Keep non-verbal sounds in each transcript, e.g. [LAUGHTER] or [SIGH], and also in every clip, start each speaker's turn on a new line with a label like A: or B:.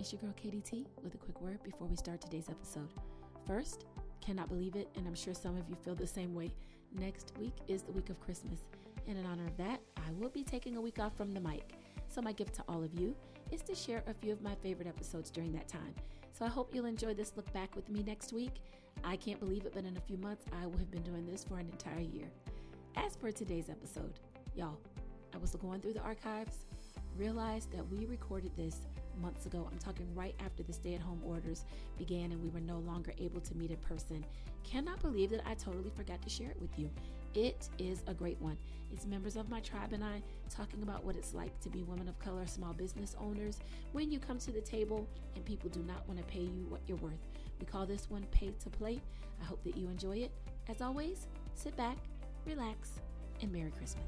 A: It's your girl KDT with a quick word before we start today's episode. First, cannot believe it, and I'm sure some of you feel the same way. Next week is the week of Christmas, and in honor of that, I will be taking a week off from the mic. So, my gift to all of you is to share a few of my favorite episodes during that time. So, I hope you'll enjoy this look back with me next week. I can't believe it, but in a few months, I will have been doing this for an entire year. As for today's episode, y'all, I was going through the archives, realized that we recorded this months ago. I'm talking right after the stay at home orders began and we were no longer able to meet in person. Cannot believe that I totally forgot to share it with you. It is a great one. It's members of my tribe and I talking about what it's like to be women of color, small business owners, when you come to the table and people do not want to pay you what you're worth. We call this one Pay to Play. I hope that you enjoy it. As always, sit back, relax, and Merry Christmas.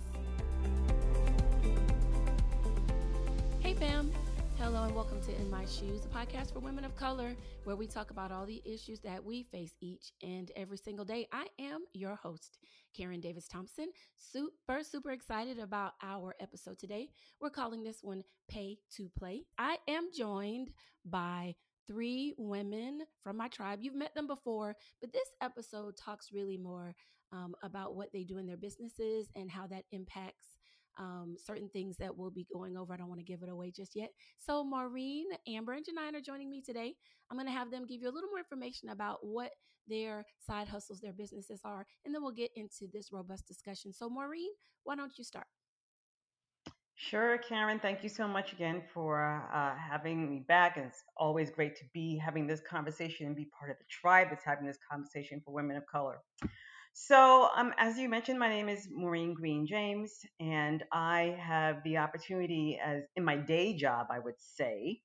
A: Hey, fam. Hello and welcome to In My Shoes, a podcast for women of color, where we talk about all the issues that we face each and every single day. I am your host, Karen Davis Thompson. Super, super excited about our episode today. We're calling this one Pay to Play. I am joined by three women from my tribe. You've met them before, but this episode talks really more um, about what they do in their businesses and how that impacts um, certain things that we'll be going over. I don't want to give it away just yet. So, Maureen, Amber, and Janine are joining me today. I'm going to have them give you a little more information about what their side hustles, their businesses are, and then we'll get into this robust discussion. So, Maureen, why don't you start?
B: Sure, Karen. Thank you so much again for uh, having me back. It's always great to be having this conversation and be part of the tribe that's having this conversation for women of color. So, um, as you mentioned, my name is Maureen Green James, and I have the opportunity, as in my day job, I would say,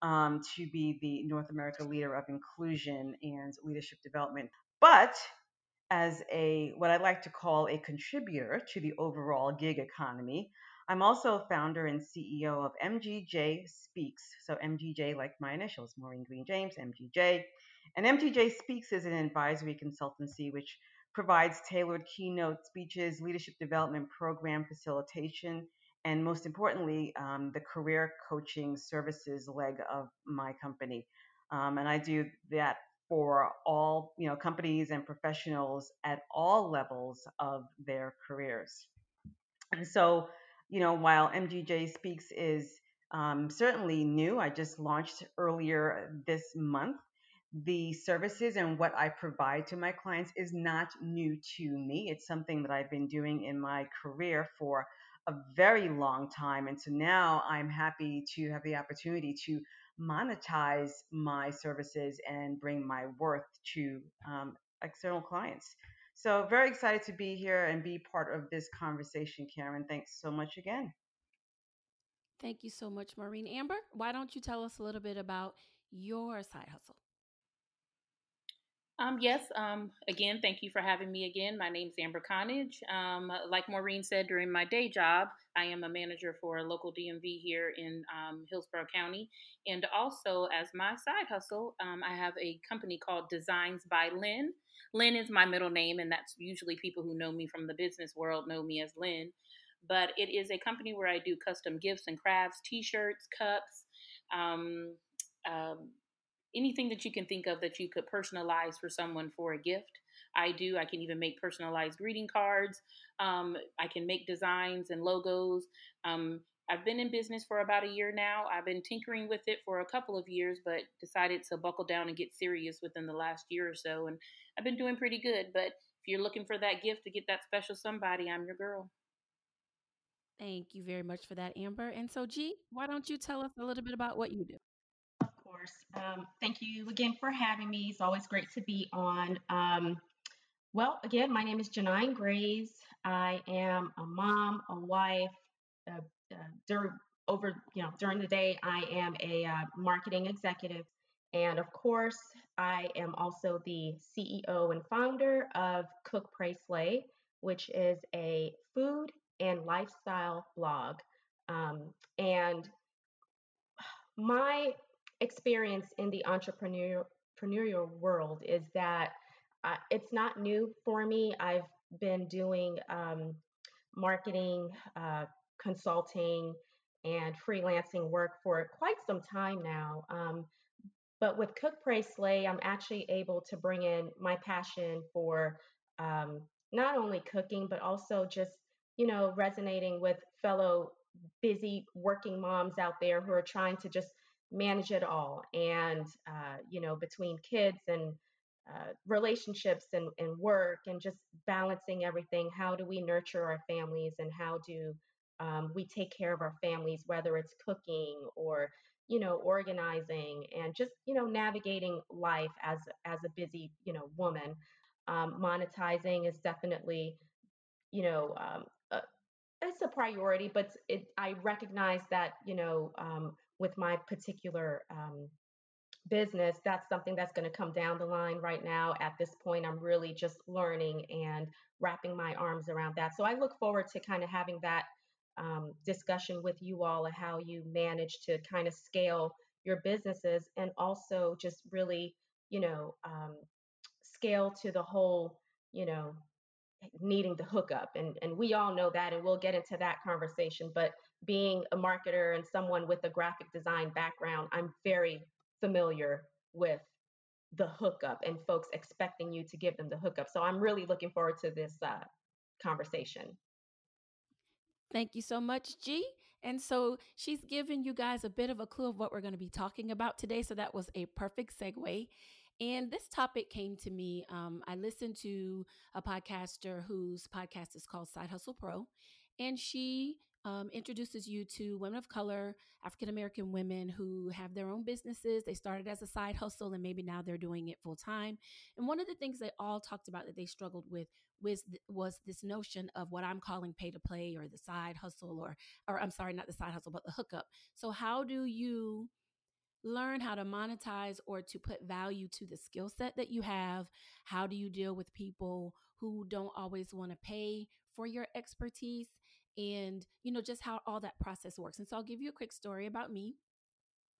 B: um, to be the North America Leader of Inclusion and Leadership Development. But as a what I like to call a contributor to the overall gig economy, I'm also founder and CEO of MGJ Speaks. So MGJ, like my initials, Maureen Green James, MGJ. And MGJ Speaks is an advisory consultancy which provides tailored keynote speeches, leadership development program facilitation, and most importantly, um, the career coaching services leg of my company. Um, and I do that for all you know companies and professionals at all levels of their careers. And so, you know, while MGJ Speaks is um, certainly new, I just launched earlier this month the services and what I provide to my clients is not new to me. It's something that I've been doing in my career for a very long time. And so now I'm happy to have the opportunity to monetize my services and bring my worth to um, external clients. So, very excited to be here and be part of this conversation, Karen. Thanks so much again.
A: Thank you so much, Maureen. Amber, why don't you tell us a little bit about your side hustle?
C: Um, yes, um, again, thank you for having me again. My name is Amber Connage. Um, like Maureen said, during my day job, I am a manager for a local DMV here in um, Hillsborough County. And also, as my side hustle, um, I have a company called Designs by Lynn. Lynn is my middle name, and that's usually people who know me from the business world know me as Lynn. But it is a company where I do custom gifts and crafts, t shirts, cups. Anything that you can think of that you could personalize for someone for a gift. I do. I can even make personalized greeting cards. Um, I can make designs and logos. Um, I've been in business for about a year now. I've been tinkering with it for a couple of years, but decided to buckle down and get serious within the last year or so. And I've been doing pretty good. But if you're looking for that gift to get that special somebody, I'm your girl.
A: Thank you very much for that, Amber. And so, G, why don't you tell us a little bit about what you do?
D: Um, thank you again for having me. It's always great to be on. Um, well, again, my name is Janine Grays. I am a mom, a wife. Uh, uh, during over you know during the day, I am a uh, marketing executive, and of course, I am also the CEO and founder of Cook Pray Slay, which is a food and lifestyle blog. Um, and my experience in the entrepreneurial entrepreneurial world is that uh, it's not new for me. I've been doing um, marketing, uh, consulting, and freelancing work for quite some time now. Um, but with Cook, Pray, Slay, I'm actually able to bring in my passion for um, not only cooking, but also just, you know, resonating with fellow busy working moms out there who are trying to just manage it all. And, uh, you know, between kids and uh, relationships and, and work and just balancing everything, how do we nurture our families and how do um, we take care of our families, whether it's cooking or you know organizing and just you know navigating life as as a busy you know woman um, monetizing is definitely you know um, a, it's a priority but it i recognize that you know um, with my particular um, business that's something that's going to come down the line right now at this point i'm really just learning and wrapping my arms around that so i look forward to kind of having that um, discussion with you all of how you manage to kind of scale your businesses and also just really, you know, um, scale to the whole, you know, needing the hookup. And, and we all know that, and we'll get into that conversation. But being a marketer and someone with a graphic design background, I'm very familiar with the hookup and folks expecting you to give them the hookup. So I'm really looking forward to this uh, conversation.
A: Thank you so much, G. And so she's given you guys a bit of a clue of what we're going to be talking about today. So that was a perfect segue. And this topic came to me. Um, I listened to a podcaster whose podcast is called Side Hustle Pro, and she um, introduces you to women of color, African American women who have their own businesses. They started as a side hustle and maybe now they're doing it full time. And one of the things they all talked about that they struggled with was was this notion of what I'm calling pay to play or the side hustle or or I'm sorry, not the side hustle, but the hookup. So how do you learn how to monetize or to put value to the skill set that you have? How do you deal with people who don't always want to pay for your expertise? And you know just how all that process works and so i'll give you a quick story about me.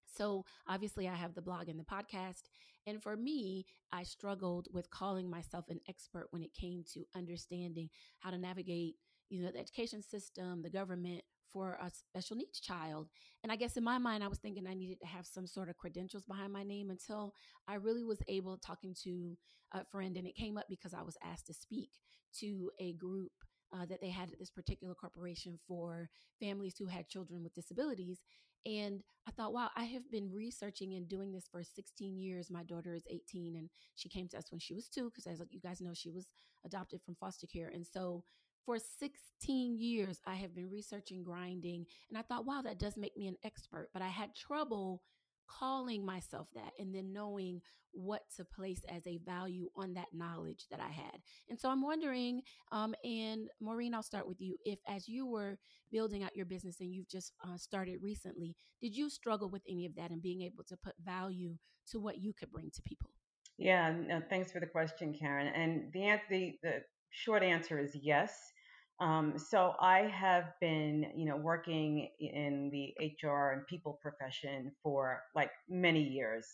A: So obviously i have the blog and the podcast and for me i struggled with calling myself an expert when it came to understanding how to navigate you know the education system the government for a special needs child and i guess in my mind i was thinking i needed to have some sort of credentials behind my name until i really was able talking to a friend and it came up because i was asked to speak to a group uh, that they had at this particular corporation for families who had children with disabilities. And I thought, wow, I have been researching and doing this for 16 years. My daughter is 18 and she came to us when she was two, because as you guys know, she was adopted from foster care. And so for 16 years, I have been researching grinding. And I thought, wow, that does make me an expert. But I had trouble calling myself that and then knowing what to place as a value on that knowledge that I had. And so I'm wondering, um, and Maureen, I'll start with you. If as you were building out your business and you've just uh, started recently, did you struggle with any of that and being able to put value to what you could bring to people?
B: Yeah, no, thanks for the question, Karen. And the, the, the short answer is yes. Um, so I have been, you know, working in the HR and people profession for like many years.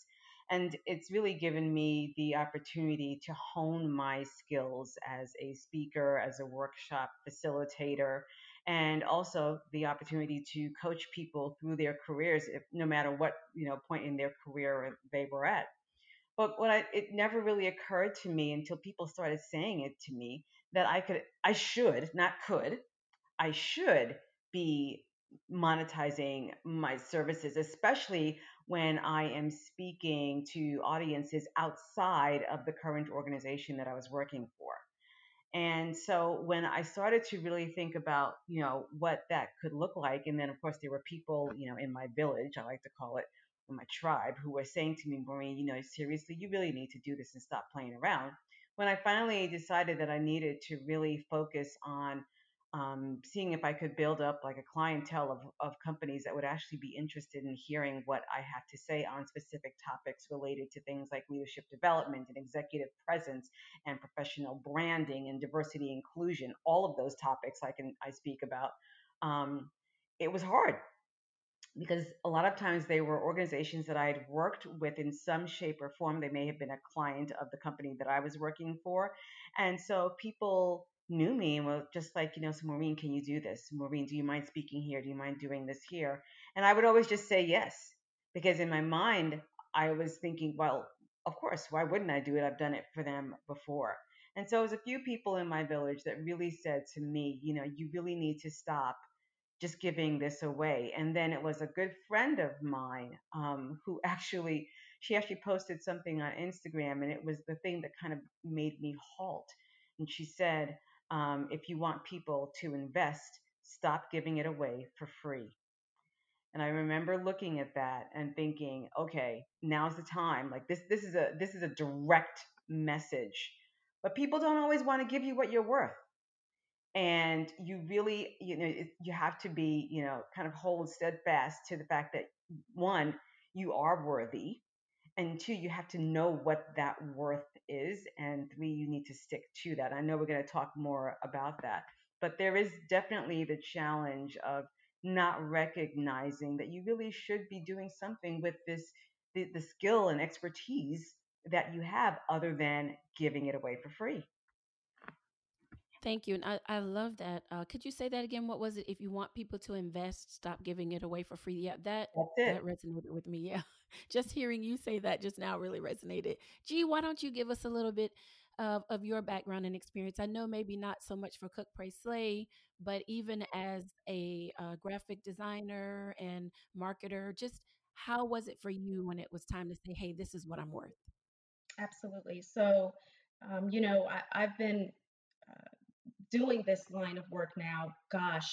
B: And it's really given me the opportunity to hone my skills as a speaker, as a workshop facilitator, and also the opportunity to coach people through their careers, if, no matter what you know point in their career they were at. But what I, it never really occurred to me until people started saying it to me that I could, I should, not could, I should be monetizing my services, especially when I am speaking to audiences outside of the current organization that I was working for. And so when I started to really think about, you know, what that could look like, and then of course there were people, you know, in my village, I like to call it, my tribe, who were saying to me, Maureen, you know, seriously, you really need to do this and stop playing around when I finally decided that I needed to really focus on um, seeing if I could build up like a clientele of, of companies that would actually be interested in hearing what I had to say on specific topics related to things like leadership development and executive presence and professional branding and diversity inclusion, all of those topics I can I speak about. Um, it was hard because a lot of times they were organizations that I had worked with in some shape or form. They may have been a client of the company that I was working for. And so people knew me and was just like, you know, so Maureen, can you do this? Maureen, do you mind speaking here? Do you mind doing this here? And I would always just say yes, because in my mind, I was thinking, well, of course, why wouldn't I do it? I've done it for them before. And so it was a few people in my village that really said to me, you know, you really need to stop just giving this away. And then it was a good friend of mine um, who [LAUGHS] actually, she actually posted something on Instagram, and it was the thing that kind of made me halt. And she said, um, if you want people to invest, stop giving it away for free. And I remember looking at that and thinking, okay, now's the time. Like this, this is a this is a direct message. But people don't always want to give you what you're worth. And you really, you know, you have to be, you know, kind of hold steadfast to the fact that one, you are worthy, and two, you have to know what that worth is, and three, you need to stick to that. I know we're going to talk more about that, but there is definitely the challenge of not recognizing that you really should be doing something with this the, the skill and expertise that you have other than giving it away for free.
A: Thank you. And I, I love that. Uh, could you say that again? What was it? If you want people to invest, stop giving it away for free. Yeah, that that resonated with me. Yeah. [LAUGHS] Just hearing you say that just now really resonated. Gee, why don't you give us a little bit of, of your background and experience? I know maybe not so much for Cook Pray Slay, but even as a uh, graphic designer and marketer, just how was it for you when it was time to say, hey, this is what I'm worth?
D: Absolutely. So, um, you know, I, have been doing this line of work now, gosh,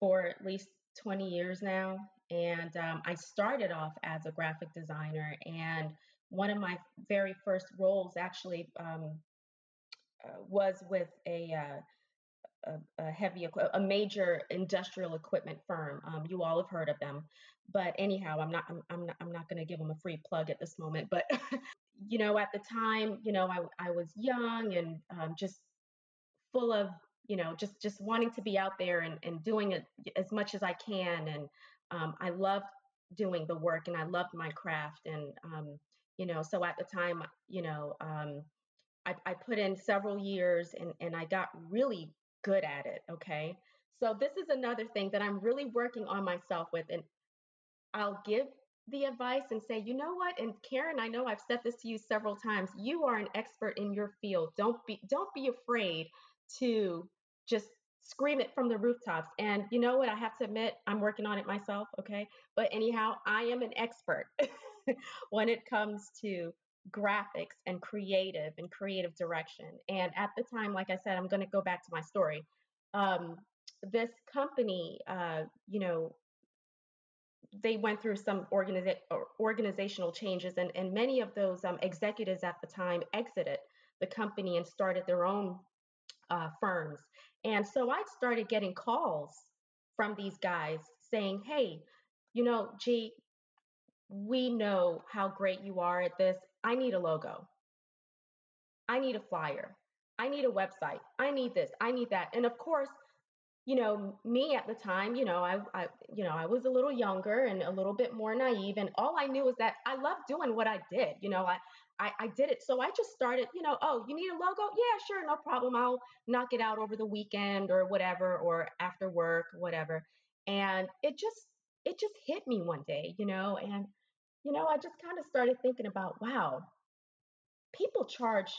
D: for at least 20 years now. And um, I started off as a graphic designer, and one of my very first roles actually um, uh, was with a, uh, a, a, heavy, a major industrial equipment firm. Um, you all have heard of them, but anyhow, I'm not, I'm, I'm not, I'm not going to give them a free plug at this moment. But [LAUGHS] you know, at the time, you know, I, I was young and um, just full of you know just just wanting to be out there and, and doing it as much as i can and um, i loved doing the work and i loved my craft and um, you know so at the time you know um, I, I put in several years and, and i got really good at it okay? So this is another thing that i'm really working on myself with and i'll give the advice and say you know what? And karen i know i've said this to you several times you are an expert in your field. Don't be don't be afraid to just scream it from the rooftops. And you know what? I have to admit, I'm working on it myself. Okay. But anyhow, I am an expert [LAUGHS] when it comes to graphics and creative and creative direction. And at the time, like I said, I'm going to go back to my story. Um, this company, uh, you know, they went through some organiza- organizational changes, and, and many of those um, executives at the time exited the company and started their own uh, firms. And so I started getting calls from these guys saying, hey, you know, gee, we know how great you are at this. I need a logo. I need a flyer. I need a website. I need this. I need that. And of course, you know, me at the time, you know, I, I, you know, I was a little younger and a little bit more naive, and all I knew was that I loved doing what I did. You know, I, I, I did it. So I just started, you know, oh, you need a logo? Yeah, sure, no problem. I'll knock it out over the weekend or whatever, or after work, whatever. And it just, it just hit me one day, you know, and, you know, I just kind of started thinking about, wow, people charge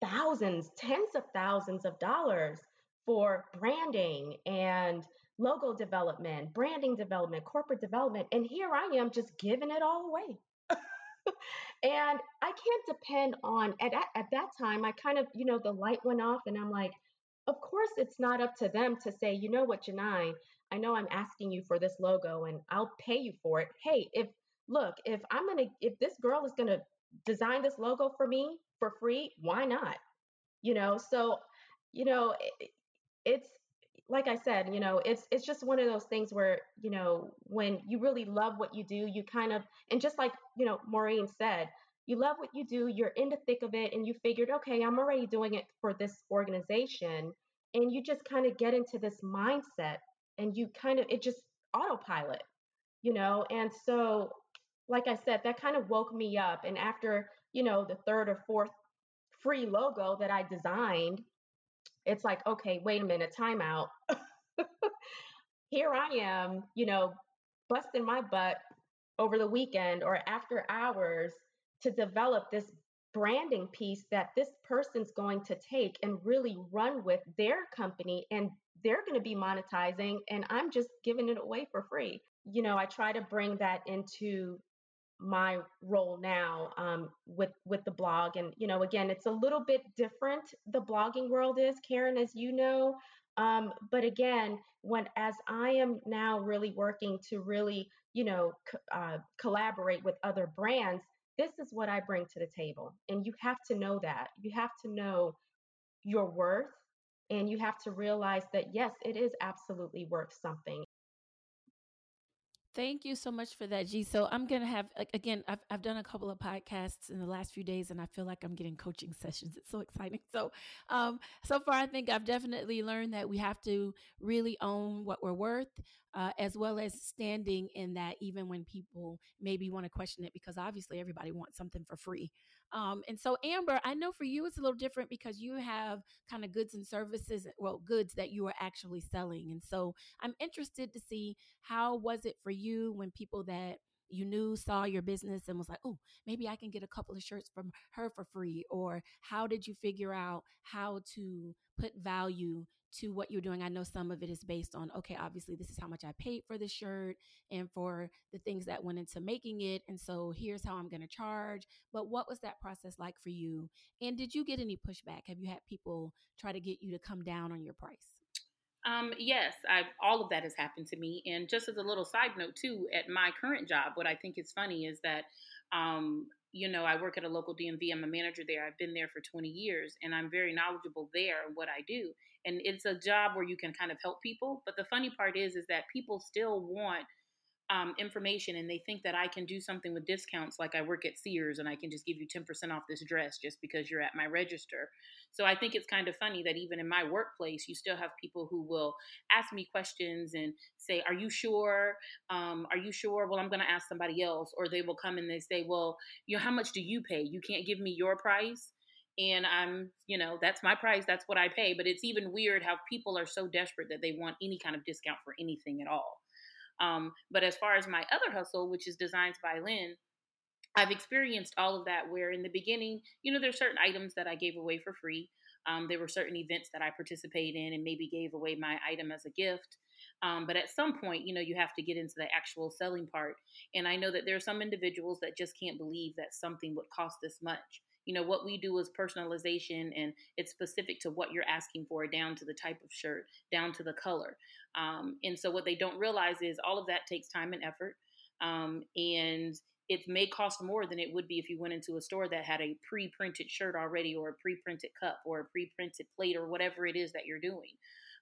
D: thousands, tens of thousands of dollars for branding and logo development, branding development, corporate development. And here I am just giving it all away. [LAUGHS] and I can't depend on at, at that time I kind of, you know, the light went off and I'm like, of course it's not up to them to say, you know what, Janine, I know I'm asking you for this logo and I'll pay you for it. Hey, if look, if I'm gonna if this girl is gonna design this logo for me for free, why not? You know, so you know, it, it's like I said, you know, it's it's just one of those things where, you know, when you really love what you do, you kind of and just like, you know, Maureen said, you love what you do, you're in the thick of it and you figured, okay, I'm already doing it for this organization and you just kind of get into this mindset and you kind of it just autopilot, you know? And so like I said, that kind of woke me up and after, you know, the third or fourth free logo that I designed, it's like, okay, wait a minute, timeout. [LAUGHS] Here I am, you know, busting my butt over the weekend or after hours to develop this branding piece that this person's going to take and really run with their company and they're going to be monetizing and I'm just giving it away for free. You know, I try to bring that into my role now um, with with the blog and you know again it's a little bit different the blogging world is karen as you know um, but again when as i am now really working to really you know uh, collaborate with other brands this is what i bring to the table and you have to know that you have to know your worth and you have to realize that yes it is absolutely worth something
A: Thank you so much for that, G. So I'm gonna have again. I've I've done a couple of podcasts in the last few days, and I feel like I'm getting coaching [LAUGHS] sessions. It's so exciting. So, um, so far I think I've definitely learned that we have to really own what we're worth, uh, as well as standing in that, even when people maybe want to question it, because obviously everybody wants something for free. Um, and so, Amber, I know for you it's a little different because you have kind of goods and services, well, goods that you are actually selling. And so, I'm interested to see how was it for you when people that you knew saw your business and was like, oh, maybe I can get a couple of shirts from her for free? Or how did you figure out how to put value to what you're doing. I know some of it is based on, okay, obviously, this is how much I paid for the shirt and for the things that went into making it. And so here's how I'm going to charge. But what was that process like for you? And did you get any pushback? Have you had people try to get you to come down on your price?
C: Um, yes, I've, all of that has happened to me. And just as a little side note, too, at my current job, what I think is funny is that um, you know, I work at a local DMV. I'm a manager there. I've been there for 20 years and I'm very knowledgeable there in what I do. And it's a job where you can kind of help people. But the funny part is, is that people still want um, information and they think that I can do something with discounts like I work at Sears and I can just give you 10% off this dress just because you're at my register. So I think it's kind of funny that even in my workplace, you still have people who will ask me questions and say, Are you sure? Um, are you sure? Well, I'm going to ask somebody else. Or they will come and they say, Well, you know, how much do you pay? You can't give me your price and I'm, you know, that's my price, that's what I pay. But it's even weird how people are so desperate that they want any kind of discount for anything at all. Um, but as far as my other hustle, which is Designs by Lynn, I've experienced all of that where in the beginning, you know, there's certain items that I gave away for free. Um, there were certain events that I participated in and maybe gave away my item as a gift. Um, but at some point, you know, you have to get into the actual selling part. And I know that there are some individuals that just can't believe that something would cost this much you know what we do is personalization and it's specific to what you're asking for down to the type of shirt down to the color um, and so what they don't realize is all of that takes time and effort um, and it may cost more than it would be if you went into a store that had a pre-printed shirt already or a pre-printed cup or a pre-printed plate or whatever it is that you're doing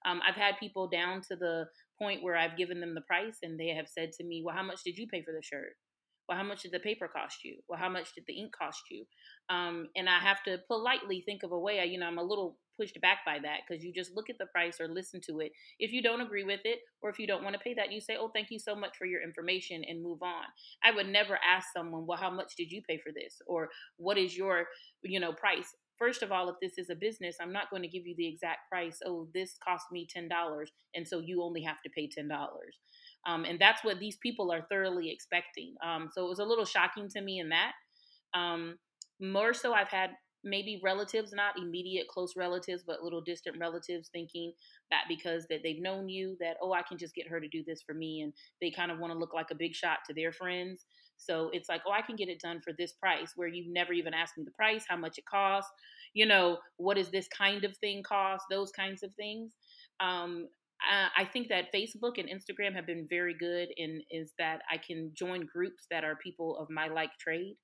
C: um, i've had people down to the point where i've given them the price and they have said to me well how much did you pay for the shirt well, how much did the paper cost you? Well, how much did the ink cost you? Um, and I have to politely think of a way. I, You know, I'm a little pushed back by that because you just look at the price or listen to it. If you don't agree with it, or if you don't want to pay that, you say, "Oh, thank you so much for your information," and move on. I would never ask someone, "Well, how much did you pay for this?" or "What is your, you know, price?" First of all, if this is a business, I'm not going to give you the exact price. Oh, this cost me ten dollars, and so you only have to pay ten dollars. Um, and that's what these people are thoroughly expecting. Um, so it was a little shocking to me in that. Um, more so, I've had maybe relatives, not immediate close relatives, but little distant relatives thinking that because that they've known you that, oh, I can just get her to do this for me. And they kind of want to look like a big shot to their friends. So it's like, oh, I can get it done for this price where you've never even asked me the price, how much it costs, you know, what does this kind of thing cost, those kinds of things. Um, I think that Facebook and Instagram have been very good in is that I can join groups that are people of my like trade.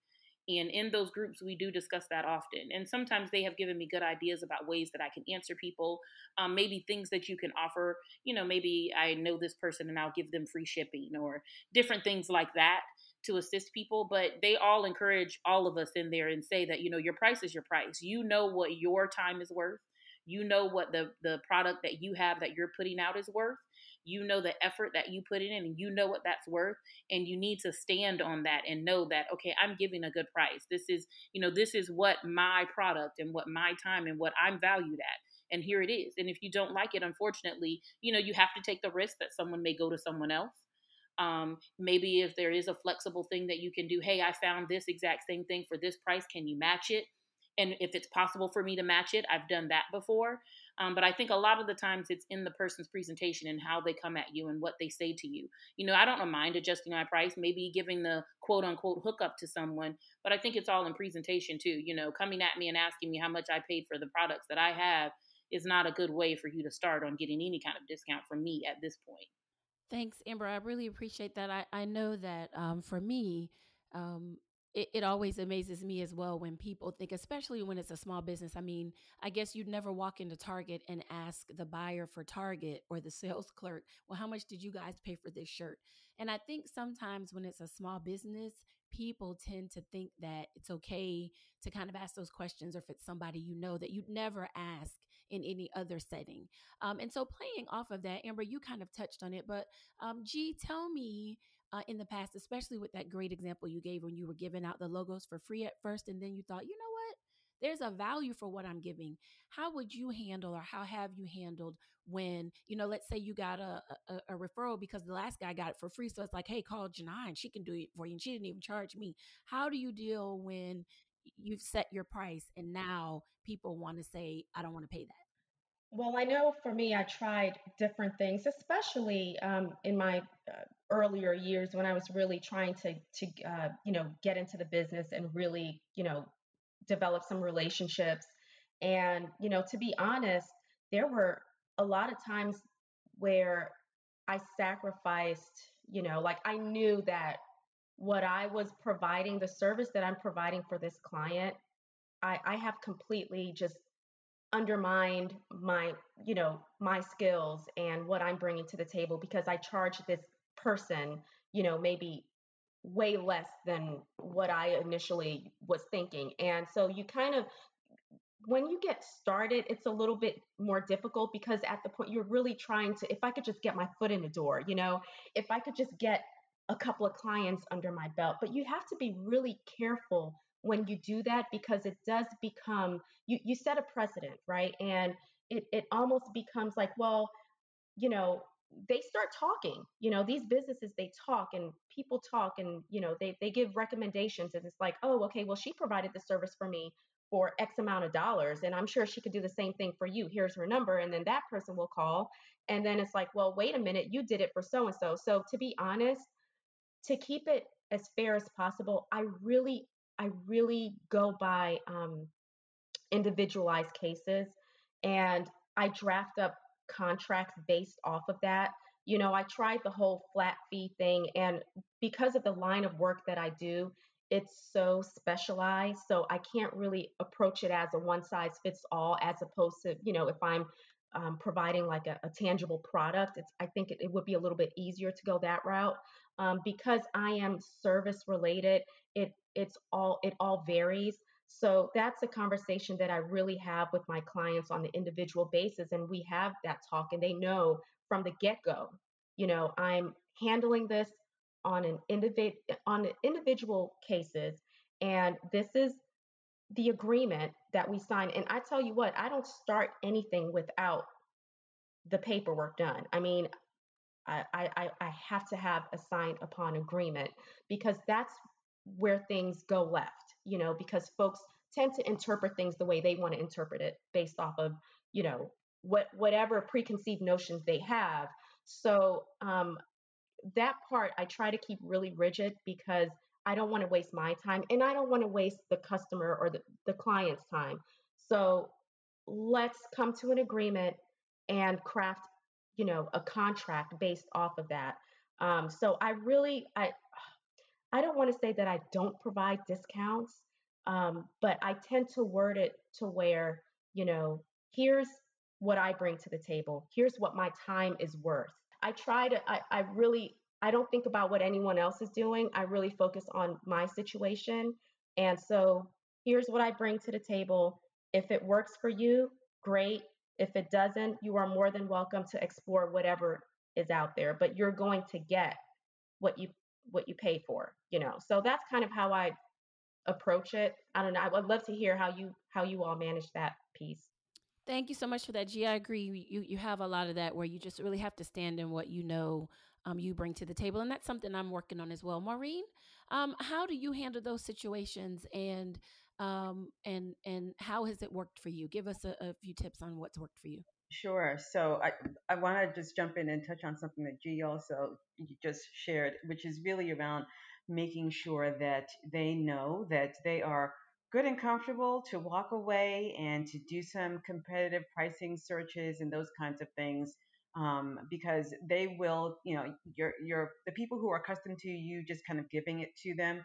C: And in those groups, we do discuss that often. And sometimes they have given me good ideas about ways that I can answer people, um, maybe things that you can offer. You know, maybe I know this person and I'll give them free shipping or different things like that to assist people. But they all encourage all of us in there and say that, you know, your price is your price. You know what your time is worth you know what the the product that you have that you're putting out is worth you know the effort that you put in and you know what that's worth and you need to stand on that and know that okay i'm giving a good price this is you know this is what my product and what my time and what i'm valued at and here it is. And if you don't like it, unfortunately, you know, you have to take the risk that someone may go to someone else. Um, maybe if there is a flexible thing that you can do, hey, I found this exact same thing for this price. Can you match it? And if it's possible for me to match it, I've done that before. Um, but I think a lot of the times it's in the person's presentation and how they come at you and what they say to you. You know, I don't mind adjusting my price, maybe giving the quote unquote hookup to someone, but I think it's all in presentation too. You know, coming at me and asking me how much I paid for the products that I have is not a good way for you to start on getting any kind of discount from me at this point.
A: Thanks, Amber. I really appreciate that. I, I know that um, for me, um, it, it always amazes me as well when people think, especially when it's a small business. I mean, I guess you'd never walk into Target and ask the buyer for Target or the [LAUGHS] sales clerk, well, how much did you guys pay for this shirt? And I think sometimes when it's a small business, people tend to think that it's okay to kind of ask those questions or if it's somebody you know that you'd never ask in any other setting. Um, and so, playing off of that, Amber, you kind of touched on it, but um, G, tell me uh, in the past, especially with that great example you gave when you were giving out the logos for free at first, and then you thought, you know what? There's a value for what I'm giving. How would you handle, or how have you handled when, you know, let's say you got a, a, a referral because the last guy got it for free. So it's like, hey, call Janine. She can do it for you. And she didn't even charge me. How do you deal when you've set your price and now people want to say, I don't want to pay that?
D: Well, I know for me, I tried different things, especially um, in my uh, earlier years when I was really trying to to uh, you know get into the business and really you know develop some relationships. And you know, to be honest, there were a lot of times where I sacrificed. You know, like I knew that what I was providing, the service that I'm providing for this client, I, I have completely just undermined my you know my skills and what i'm bringing to the table because i charge this person you know maybe way less than what i initially was thinking. And so you kind of when you get started it's a little bit more difficult because at the point you're really trying to if i could just get my foot in the door you know if i could just get a couple of clients under my belt but you have to be really careful when you do that because it does become you you set a precedent right? And it it almost becomes like well you know they start talking you know these businesses they talk and people talk and you know they they give recommendations and it's like oh okay well she provided the service for me for x amount of dollars and i'm sure she could do the same thing for you. Here's her number and then that person will call and then it's like well wait a minute you did it for so and so so to be honest to keep it as fair as possible i really I really go by um, individualized cases and I draft up contracts based off of that. You know, I tried the whole flat fee thing, and because of the line of work that I do, it's so specialized. So I can't really approach it as a one size fits all, as opposed to, you know, if I'm um, providing like a, a, tangible product, it's, I think it, it, would be a little bit easier to go that route. Um, because I am service related, it it's all it all varies. So that's a conversation that I really have with my clients on the individual basis, and we have that talk, and they know from the get go. You know, I'm handling this on an individ on individual cases, and this is the agreement that we sign. And I tell you what, I don't start anything without the paperwork done. I mean, I, I, I have to have a signed upon agreement because that's where things go left, you know, because folks tend to interpret things the way they want to interpret it based off of, you know, what whatever preconceived notions they have. So um, that part I try to keep really rigid because I don't want to waste my time and I don't want to waste the customer or the, the client's time. So let's come to an agreement and craft, you know, a contract based off of that. Um, so I really, I, I don't want to say that I don't provide discounts, um, but I tend to word it to where, you know, here's what I bring to the table. Here's what my time is worth. I try to, I, I really I don't think about what anyone else is doing. I really focus on my situation. And so here's what I bring to the table. If it works for you, great. If it doesn't, you are more than welcome to explore whatever is out there, but you're going to get what you what you pay for, you know. So that's kind of how I approach it. I don't know. I would love to hear how you how you all manage that piece.
A: Thank you so much for that, G. I agree. You you have a lot of that where you just really have to stand in what you know um, you bring to the table, and that's something I'm working on as well. Maureen, um, how do you handle those situations, and um, and and how has it worked for you? Give us a, a few tips on what's worked for you.
B: Sure. So I I want to just jump in and touch on something that G also just shared, which is really around making sure that they know that they are good and comfortable to walk away and to do some competitive pricing searches and those kinds of things um, because they will you know you're, you're the people who are accustomed to you just kind of giving it to them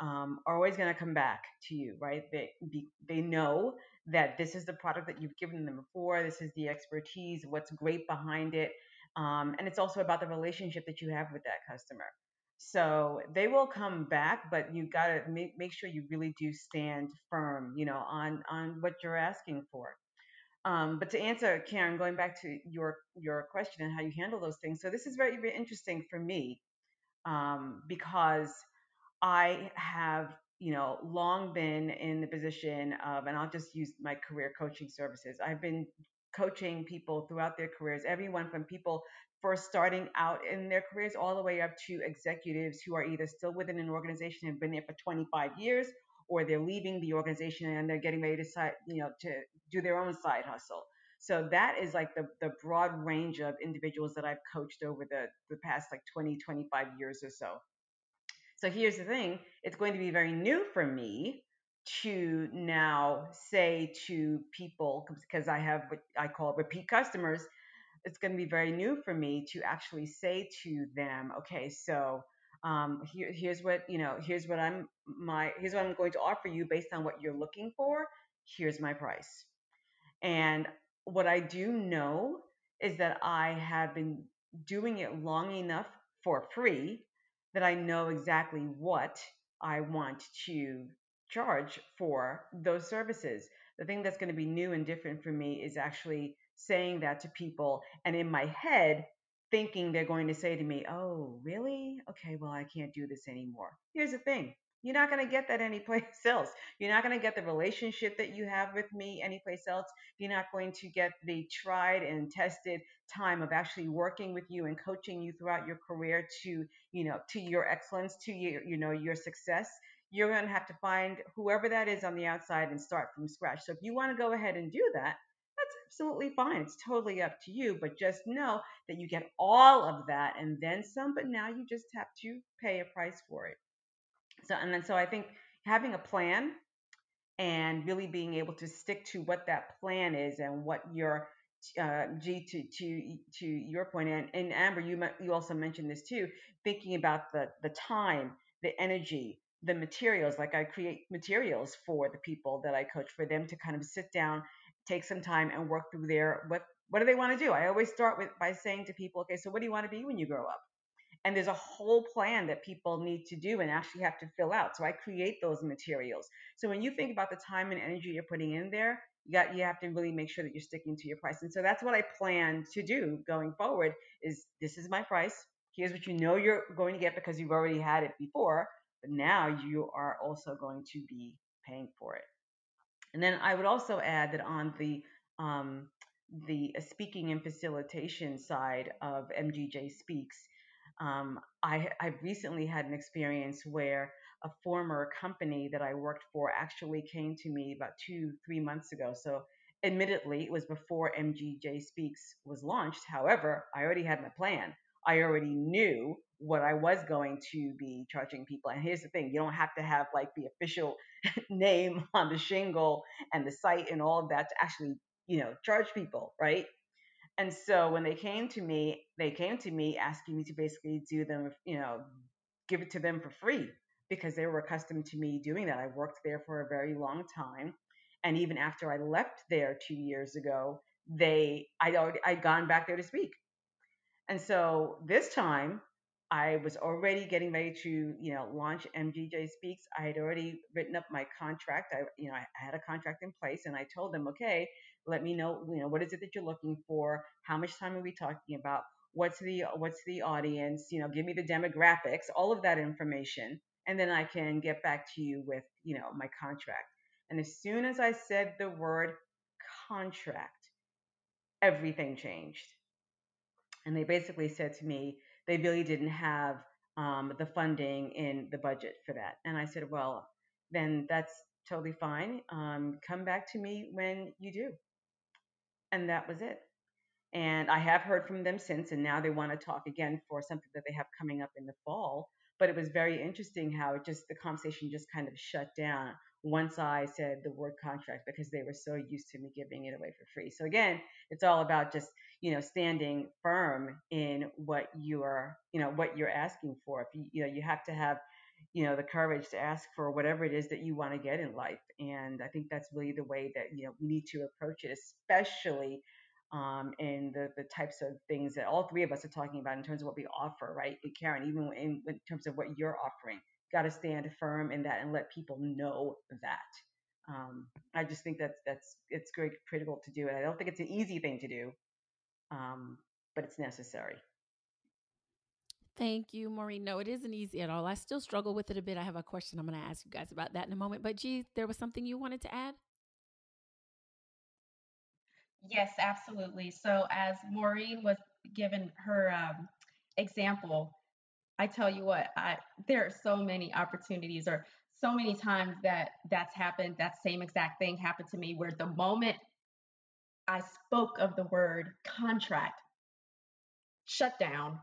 B: um, are always going to come back to you right they be, they know that this is the product that you've given them before this is the expertise what's great behind it um, and it's also about the relationship that you have with that customer so they will come back, but you got to make, make sure you really do stand firm, you know, on on what you're asking for. Um, but to answer Karen, going back to your your question and how you handle those things, so this is very very interesting for me um, because I have you know long been in the position of, and I'll just use my career coaching services. I've been coaching people throughout their careers, everyone from people first starting out in their careers all the way up to executives who are either still within an organization and been there for 25 years or they're leaving the organization and they're getting ready to side, you know, to do their own side hustle. So that is like the, the broad range of individuals that I've coached over the, the past like 20, 25 years or so. So here's the thing it's going to be very new for me to now say to people, because I have what I call repeat customers, it's going to be very new for me to actually say to them, okay, so um, here, here's what you know, here's what I'm my here's what I'm going to offer you based on what you're looking for. Here's my price. And what I do know is that I have been doing it long enough for free that I know exactly what I want to charge for those services. The thing that's going to be new and different for me is actually saying that to people and in my head thinking they're going to say to me, Oh, really? Okay, well, I can't do this anymore. Here's the thing you're not going to get that anyplace [LAUGHS] else. You're not going to get the relationship that you have with me anyplace else. You're not going to get the tried and tested time of actually working with you and coaching you throughout your career to, you know, to your excellence, to your, you know, your success. You're going to have to find whoever that is on the outside and start from scratch. So if you want to go ahead and do that, that's absolutely fine. It's totally up to you, but just know that you get all of that and then some, but now you just have to pay a price for it. So, and then so I think having a plan and really being able to stick to what that plan is and what your uh, G to to to your point and, and Amber, you you also mentioned this too, thinking about the the time, the energy, the materials. Like I create materials for the people that I coach for them to kind of sit down take some time and work through their what what do they want to do? I always start with by saying to people, okay, so what do you want to be when you grow up? And there's a whole plan that people need to do and actually have to fill out. So I create those materials. So when you think about the time and energy you're putting in there, you got you have to really make sure that you're sticking to your price. And so that's what I plan to do going forward is this is my price. Here's what you know you're going to get because you've already had it before, but now you are also going to be paying for it. And then I would also add that on the um, the speaking and facilitation side of MGJ Speaks, um, I, I recently had an experience where a former company that I worked for actually came to me about two, three months ago. So, admittedly, it was before MGJ Speaks was launched. However, I already had my plan. I already knew what I was going to be charging people. And here's the thing you don't have to have like the official [LAUGHS] name on the shingle and the site and all of that to actually, you know, charge people, right? And so when they came to me, they came to me asking me to basically do them, you know, give it to them for free because they were accustomed to me doing that. I worked there for a very long time. And even after I left there two years ago, they I'd already I'd gone back there to speak. And so this time I was already getting ready to, you know, launch MGJ Speaks. I had already written up my contract. I, you know, I had a contract in place, and I told them, okay, let me know, you know, what is it that you're looking for? How much time are we talking about? What's the what's the audience? You know, give me the demographics, all of that information, and then I can get back to you with, you know, my contract. And as soon as I said the word contract, everything changed. And they basically said to me, they really didn't have um, the funding in the budget for that. And I said, well, then that's totally fine. Um, come back to me when you do. And that was it. And I have heard from them since, and now they want to talk again for something that they have coming up in the fall. But it was very interesting how it just the conversation just kind of shut down once I said the word contract because they were so used to me giving it away for free. So again, it's all about just you know standing firm in what you are you know what you're asking for. If you you know you have to have you know the courage to ask for whatever it is that you want to get in life, and I think that's really the way that you know we need to approach it, especially um, and the, the types of things that all three of us are talking about in terms of what we offer, right? Karen, even in, in terms of what you're offering, got to stand firm in that and let people know that. Um, I just think that's that's it's very critical to do, and I don't think it's an easy thing to do, um, but it's necessary.
A: Thank you, Maureen. No, it isn't easy at all. I still struggle with it a bit. I have a question I'm going to ask you guys about that in a moment. But, G, there was something you wanted to add?
D: Yes, absolutely. So, as Maureen was given her um, example, I tell you what, I, there are so many opportunities or so many times that that's happened. That same exact thing happened to me where the moment I spoke of the word contract, shut down,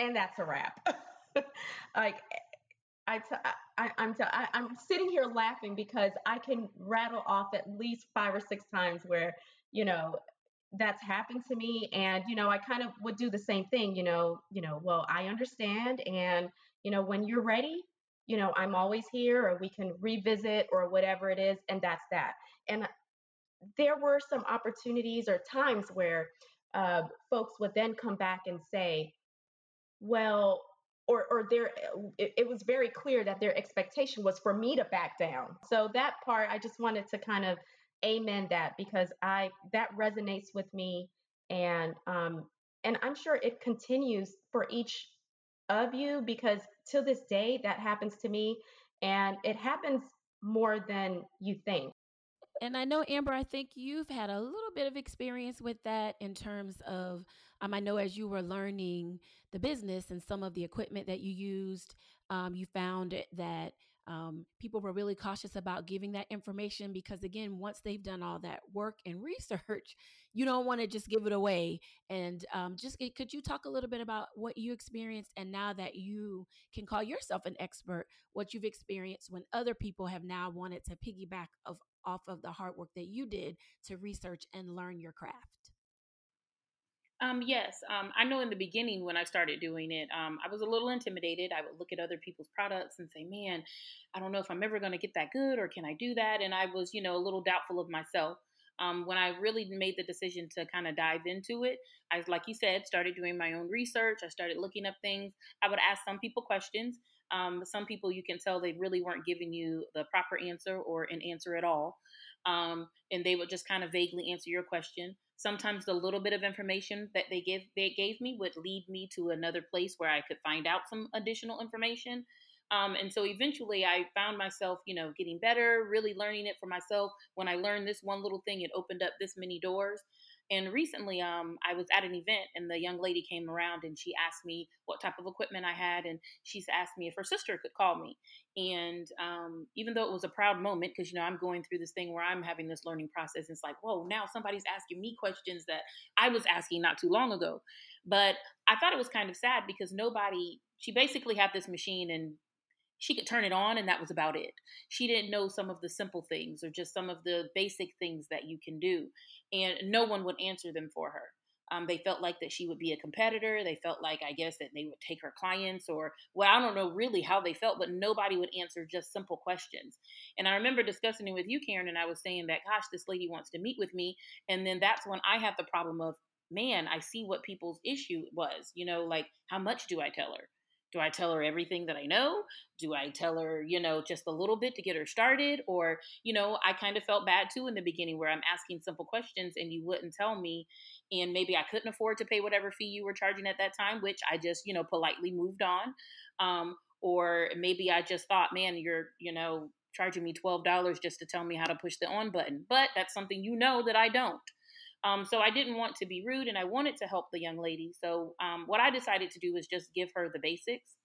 D: and that's a wrap. [LAUGHS] like I, t- I, I'm, t- I, I'm sitting here laughing because I can rattle off at least five or six times where you know that's happened to me. And you know i kind of would do the same thing you know you know well i understand. And you know when you're ready you know i'm always here or we can revisit or whatever it is and that's that. And there were some opportunities or times where uh, folks would then come back and say well or or there it, it was very clear that their expectation was for me to back down so that part i just wanted to kind of amen that because I that resonates with me and um and I'm sure it continues for each of you because to this day that happens to me and it happens more than you think.
A: And I know, Amber, I think you've had a little bit of experience with that in terms of, um, I know as you were learning the business and some of the equipment that you used, um, you found that um, people were really cautious about giving that information because, again, once they've done all that work and research, [LAUGHS] you don't want to just give it away. And um, just could you talk a little bit about what you experienced and now that you can call yourself an expert, what you've experienced when other people have now wanted to piggyback of off of the hard work that you did to research and learn your craft?
C: Um, yes, um, I know in the beginning when I started doing it, um, I was a little intimidated. I would look at other people's products and say, man, I don't know if I'm ever going to get that good or can I do that? And I was, you know, a little doubtful of myself. Um, when I really made the decision to kind of dive into it, I, like you said, started doing my own research. I started looking up things. I would ask some people questions. Um, some people you can tell they really weren't giving you the proper answer or an answer at all. Um, and they would just kind of vaguely answer your question sometimes the little bit of information that they give they gave me would lead me to another place where I could find out some additional information. Um, and so eventually I found myself, you know, getting better, really learning it for myself. When I learned this one little thing, it opened up this many doors. And recently, um, I was at an event and the young lady came around and she asked me what type of equipment I had. And she's asked me if her sister could call me. And um, even though it was a proud moment, because, you know, I'm going through this thing where I'm having this learning process, it's like, whoa, now somebody's asking me questions that I was asking not too long ago. But I thought it was kind of sad because nobody, she basically had this machine and she could turn it on and that was about it. She didn't know some of the simple things or just some of the basic things that you can do. And no one would answer them for her. Um, they felt like that she would be a competitor. They felt like, I guess, that they would take her clients, or well, I don't know really how they felt, but nobody would answer just simple questions. And I remember discussing it with you, Karen, and I was saying that, gosh, this lady wants to meet with me. And then that's when I had the problem of, man, I see what people's issue was. You know, like, how much do I tell her? Do I tell her everything that I know? Do I tell her, you know, just a little bit to get her started? Or, you know, I kind of felt bad too in the beginning where I'm asking simple questions and you wouldn't tell me. And maybe I couldn't afford to pay whatever fee you were charging at that time, which I just, you know, politely moved on. Um, or maybe I just thought, man, you're, you know, charging me $12 just to tell me how to push the on button. But that's something you know that I don't. Um, so I didn't want to be rude and I wanted to help the young lady. So um, what I decided to do was just give her the basics.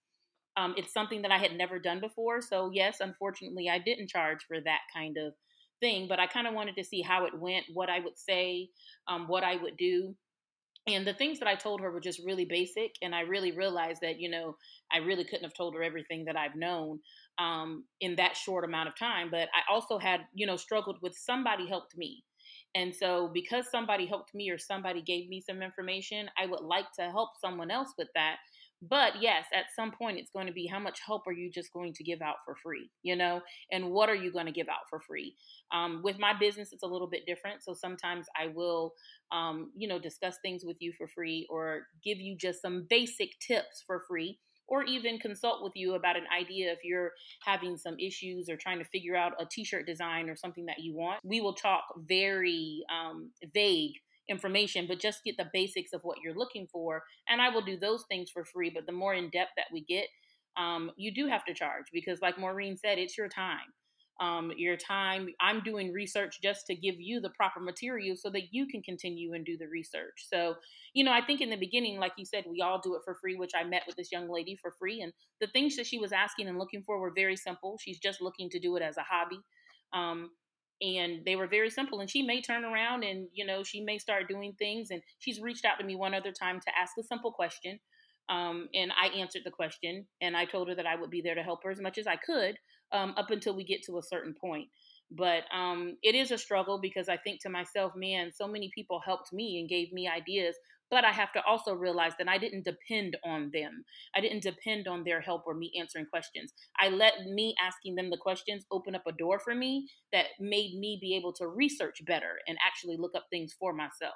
C: Um, it's something that I had never done before. So, yes, unfortunately, I didn't charge for that kind of thing, but I kind of wanted to see how it went, what I would say, um, what I would do. And the things that I told her were just really basic. And I really realized that, you know, I really couldn't have told her everything that I've known um, in that short amount of time. But I also had, you know, struggled with somebody helped me. And so, because somebody helped me or somebody gave me some information, I would like to help someone else with that. But yes, at some point, it's going to be how much help are you just going to give out for free, you know? And what are you going to give out for free? Um, with my business, it's a little bit different. So sometimes I will, um, you know, discuss things with you for free or give you just some basic tips for free or even consult with you about an idea if you're having some issues or trying to figure out a t-shirt design or something that you want. We will talk very um, vague information but just get the basics of what you're looking for and i will do those things for free but the more in depth that we get um, you do have to charge because like maureen said it's your time um, your time. I'm doing research just to give you the proper material so that you can continue and do the research. So, you know, I think in the beginning, like you said, we all do it for free, which I met with this young lady for free. And the things that she was asking and looking for were very simple. She's just looking to do it as a hobby. Um, and they were very simple and she may turn around and you know she may start doing things and she's reached out to me one other time to ask a simple question um, and i answered the question and i told her that i would be there to help her as much as i could um, up until we get to a certain point. But um, it is a struggle because I think to myself, man, so many people helped me and gave me ideas. But I have to also realize that I didn't depend on them. I didn't depend on their help or me answering questions. I let me asking them the questions open up a door for me that made me be able to research better and actually look up things for myself.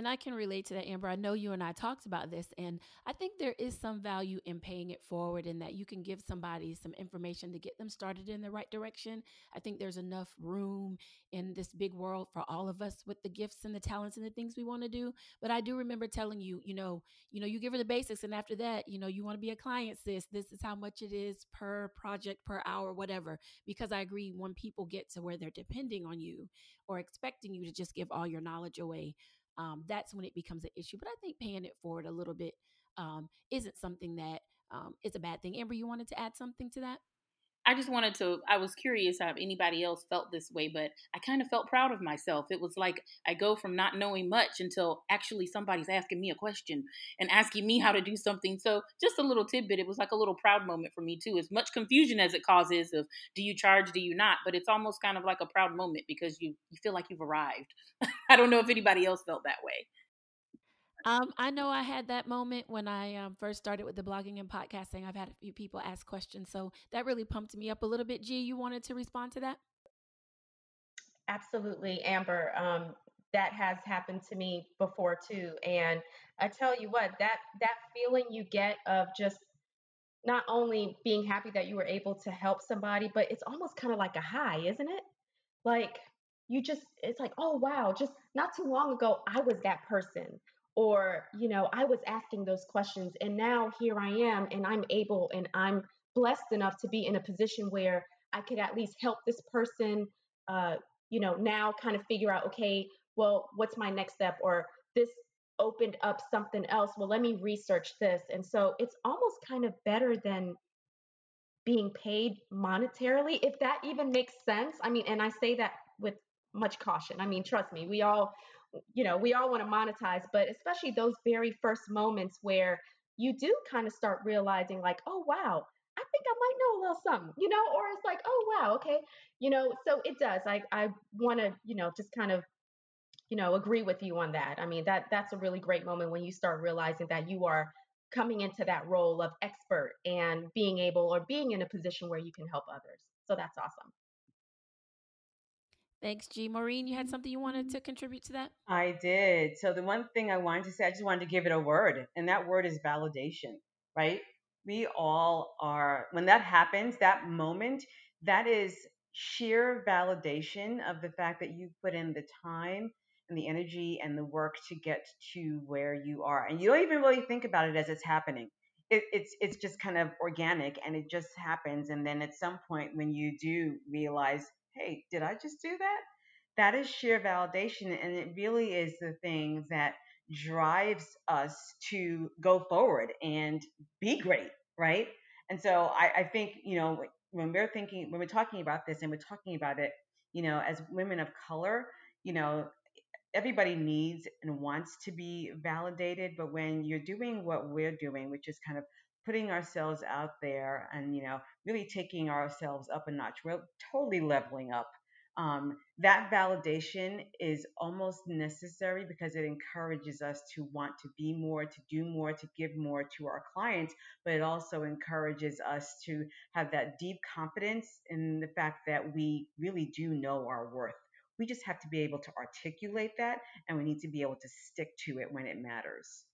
A: And I can relate to that, Amber. I know you and I talked about this, and I think there is some value in paying it forward in that you can give somebody some information to get them started in the right direction. I think there's enough room in this big world for all of us with the gifts and the talents and the things we want to do. But I do remember telling you, you know, you know, you give her the basics, and after that, you know, you want to be a client, sis. This is how much it is per project, per hour, whatever. Because I agree, when people get to where they're depending on you or expecting you to just give all your knowledge away um, that's when it becomes an issue. But I think paying it forward a little bit um, isn't something that um, is a bad thing. Amber, you wanted to add something to that?
C: I just wanted to, I was curious how anybody else felt this way, but I kind of felt proud of myself. It was like I go from not knowing much until actually somebody's asking me a question and asking me how to do something. So just a little tidbit. It was like a little proud moment for me too. As much confusion as it causes of do you charge, do you not? But it's almost kind of like a proud moment because you, you feel like you've arrived. [LAUGHS] I don't know if anybody else felt that way.
A: Um, I know I had that moment when I um, first started with the blogging and podcasting. I've had a few people ask questions, so that really pumped me up a little bit. G, you wanted to respond to that?
D: Absolutely, Amber. Um, that has happened to me before too, and I tell you what, that that feeling you get of just not only being happy that you were able to help somebody, but it's almost kind of like a high, isn't it? Like you just, it's like, oh wow, just not too long ago, I was that person or you know i was asking those questions and now here i am and i'm able and i'm blessed enough to be in a position where i could at least help this person uh, you know now kind of figure out okay well what's my next step? or this opened up something else. Well let me research this. And so it's almost kind of better than being paid monetarily if that even makes sense. I mean and i say that with much caution. I mean trust me we all you know, we all want to monetize, but especially those very first moments where you do kind of start realizing, like, oh, wow, I think I might know a little something, you know, or it's like, oh, wow, okay, you know, so it does. I, I want to, you know, just kind of, you know, agree with you on that. I mean, that that's a really great moment when you start realizing that you are coming into that role of expert and being able or being in a position where you can help others. So that's awesome.
A: Thanks, G. Maureen, you had mm-hmm. something you wanted to contribute to that?
B: I did. So the one thing I wanted to say, I just wanted to give it a word, and that word is validation, right? We all are, when that happens, that moment, that is sheer validation of the fact that you put in the time and the energy and the work to get to where you are. And you don't even really think about it as it's happening. It, it's it's just kind of organic and it just happens. And then at some point when you do realize hey, did I just do that? that is sheer validation. And it really is the thing that drives us to go forward and be great, right? And so I, I think, you know, when we're thinking, when we're talking about this and we're talking about it, you know, as women of color, you know, everybody needs and wants to be validated. But when you're doing what we're doing, which is kind of putting ourselves out there and, you know, really taking ourselves up a notch, we're totally leveling up um, that validation is almost necessary because it encourages us to want to be more, to do more, to give more to our clients, but it also encourages us to have that deep confidence in the fact that we really do know our worth. We just have to be able to articulate that and we need to be able to stick to it when it matters.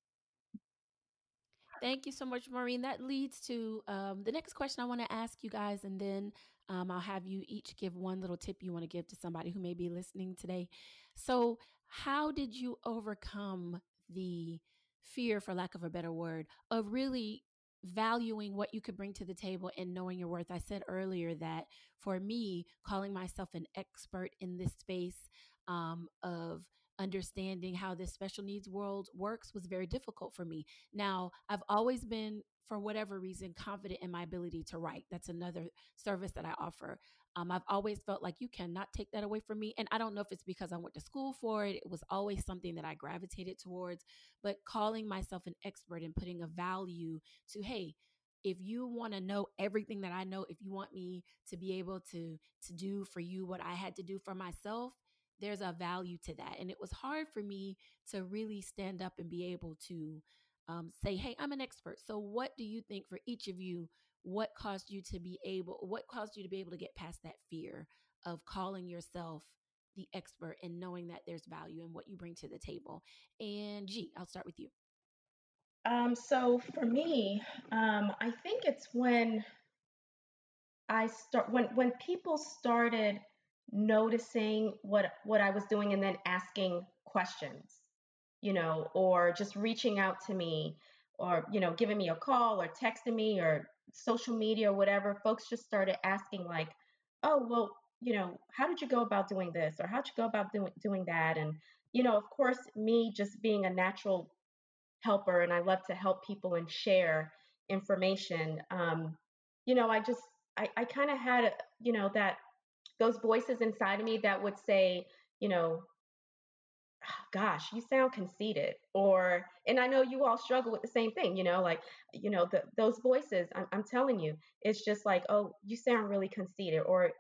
A: Thank you so much, Maureen. That leads to um, the next question I want to ask you guys, and then um, I'll have you each give one little tip you want to give to somebody who may be listening today. So, how did you overcome the fear, for lack of a better word, of really valuing what you could bring to the table and knowing your worth? I said earlier that for me, calling myself an expert in this space um, of understanding how this special needs world works was very difficult for me. Now, I've always been for whatever reason, confident in my ability to write. That's another service that I offer. Um, I've always felt like you cannot take that away from me. And I don't know if it's because I went to school for it, it was always something that I gravitated towards. But calling myself an expert and putting a value to, hey, if you want to know everything that I know, if you want me to be able to to do for you what I had to do for myself, there's a value to that. And it was hard for me to really stand up and be able to um, say, hey, I'm an expert. So, what do you think for each of you? What caused you to be able, what caused you to be able to get past that fear of calling yourself the expert and knowing that there's value in what you bring to the table? And G, I'll start with you.
D: Um, so for me, um, I think it's when I start when when people started noticing what what I was doing and then asking questions you know, or just reaching out to me or, you know, giving me a call or texting me or social media or whatever, folks just started asking, like, oh, well, you know, how did you go about doing this or how'd you go about doing, doing that? And, you know, of course, me just being a natural helper and I love to help people and share information. Um, you know, I just, I, I kind of had, you know, that those voices inside of me that would say, you know, gosh, you sound conceited. Or, and I know you all struggle with the same thing, you know, like, you know, the, those voices, I'm, I'm telling you, it's just like, oh, you sound really conceited. Or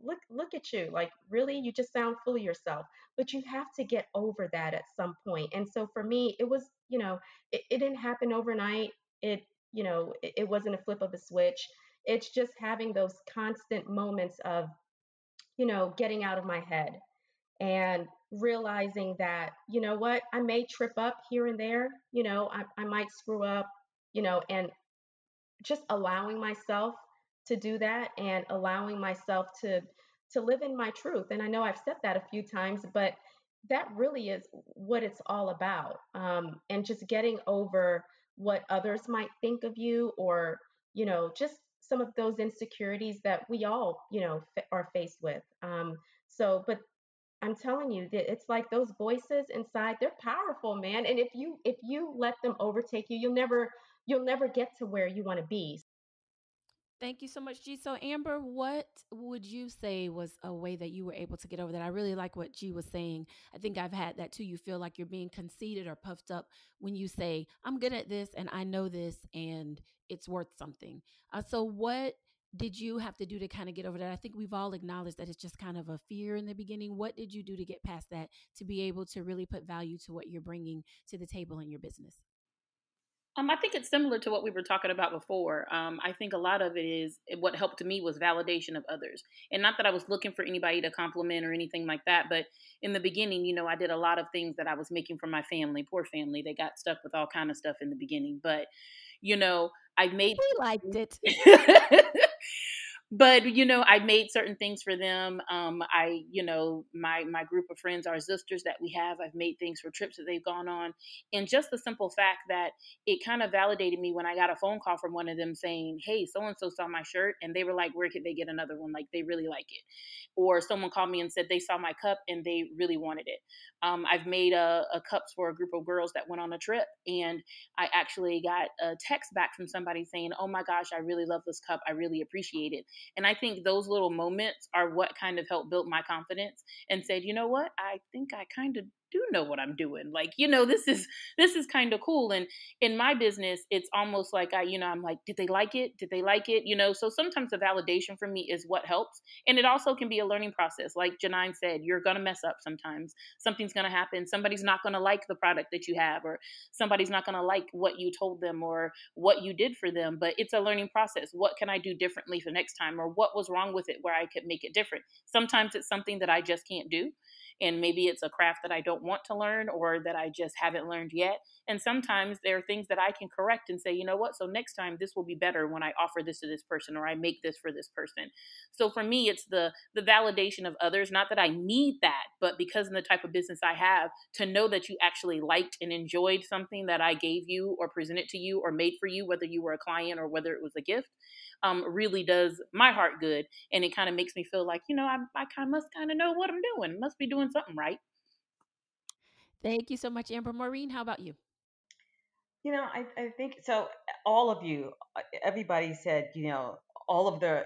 D: look, look at you. Like, really, you just sound full of yourself. But you have to get over that at some point. And so for me, it was, you know, it, it didn't happen overnight. It, you know, it, it wasn't a flip of a switch. It's just having those constant moments of, you know, getting out of my head and realizing that, you know what, I may trip up here and there, you know, I, I might screw up, you know, and just allowing myself to do that and allowing myself to to live in my truth and i know i've said that a few times but that really is what it's all about um, and just getting over what others might think of you or you know just some of those insecurities that we all you know f- are faced with um, so but I'm telling you that it's like those voices inside, they're powerful, man. And if you if you let them overtake you, you'll never you'll never get to where you want to be.
A: Thank you so much, G. So, Amber, what would you say was a way that you were able to get over that? I really like what G was saying. I think I've had that too. You feel like you're being conceited or puffed up when you say, I'm good at this and I know this and it's worth something. Uh, so, what did you have to do to kind of get over that? I think we've all acknowledged that it's just kind of a fear in the beginning. What did you do to get past that to be able to really put value to what you're bringing to the table in your business?
C: Um, I think it's similar to what we were talking about before. Um, I think a lot of it is what helped me was validation of others, and not that I was looking for anybody to compliment or anything like that. But in the beginning, you know, I did a lot of things that I was making for my family. Poor family, they got stuck with all kind of stuff in the beginning. But you know, I made
A: we liked it. [LAUGHS] [LAUGHS]
C: but you know i made certain things for them um, i you know my my group of friends our sisters that we have i've made things for trips that they've gone on and just the simple fact that it kind of validated me when i got a phone call from one of them saying hey so and so saw my shirt and they were like where could they get another one? Like they really like it. Or someone called me and said they saw my cup and they really wanted it. Um, i've made a, a cups for a group of girls that went on a trip and i actually got a text back from somebody saying oh my gosh i really love this cup i really appreciate it and I think those little moments are what kind of helped build my confidence and said, you know what, I think I kind of do know what I'm doing. Like, you know, this is this is kind of cool. And in my business, it's almost like I, you know, I'm like, did they like it? Did they like it? You know, so sometimes the validation for me is what helps. And it also can be a learning process. Like Janine said, you're gonna mess up sometimes. Something's gonna happen. Somebody's not gonna like the product that you have, or somebody's not gonna like what you told them or what you did for them. But it's a learning process. What can I do differently for next time? Or what was wrong with it where I could make it different? Sometimes it's something that I just can't do and maybe it's a craft that I don't want to learn or that I just haven't learned yet. And sometimes there are things that I can correct and say, you know what, so next time this will be better when I offer this to this person or I make this for this person. So for me, it's the the validation of others, not that I need that, but because in the type of business I have, to know that you actually liked and enjoyed something that I gave you or presented to you or made for you, whether you were a client or whether it was a gift um, really does my heart good. And it kind of makes me feel like, you know, I, I kind of must kind of know what I'm doing, must be doing something right.
A: Thank you so much, Amber. Maureen, how about you?
B: You know, I, I think so. All of you, uh, everybody said, you know, all of the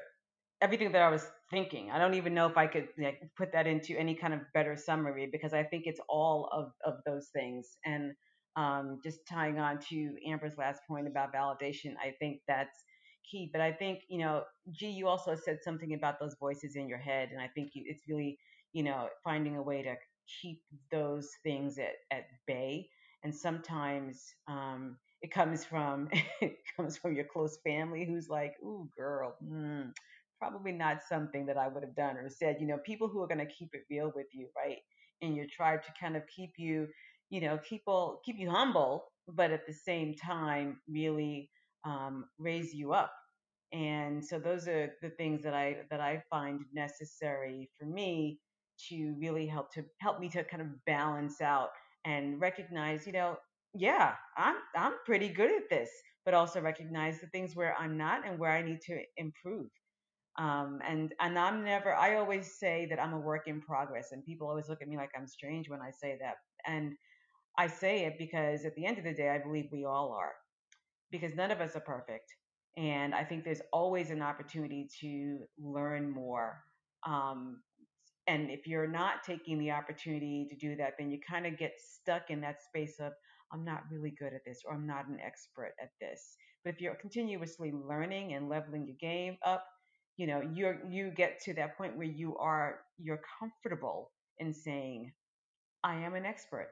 B: everything that I was thinking. I don't even know if I could like, put that into any kind of better summary because I think it's all of, of those things. And um, just tying on to Amber's last point about validation, I think that's key. But I think, you know, G, you also said something about those voices in your head. And I think you, it's really, you know, finding a way to keep those things at, at bay. And sometimes um, it comes from [LAUGHS] it comes from your close family who's like, "Ooh, girl, mm, probably not something that I would have done or said." You know, people who are going to keep it real with you, right? In your tribe to kind of keep you, you know, people keep you humble, but at the same time, really um, raise you up. And so those are the things that I that I find necessary for me to really help to help me to kind of balance out and recognize, you know, yeah, I'm I'm pretty good at this, but also recognize the things where I'm not and where I need to improve. Um, and and I'm never. I always say that I'm a work in progress, and people always look at me like I'm strange when I say that. And I say it because at the end of the day, I believe we all are because none of us are perfect. And I think there's always an opportunity to learn more. Um, and if you're not taking the opportunity to do that, then you kind of get stuck in that space of, I'm not really good at this or I'm not an expert at this. But if you're continuously learning and leveling your game up, you know, you're you get to that point where you are you're comfortable in saying, I am an expert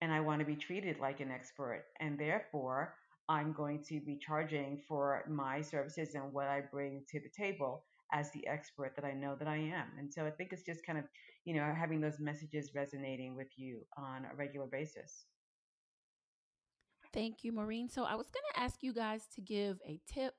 B: and I want to be treated like an expert. And therefore, I'm going to be charging for my services and what I bring to the table as the expert that I know that I am. And so I think it's just kind of, you know, having those messages resonating with you on a regular basis.
A: Thank you, Maureen. So I was going to ask you guys to give a tip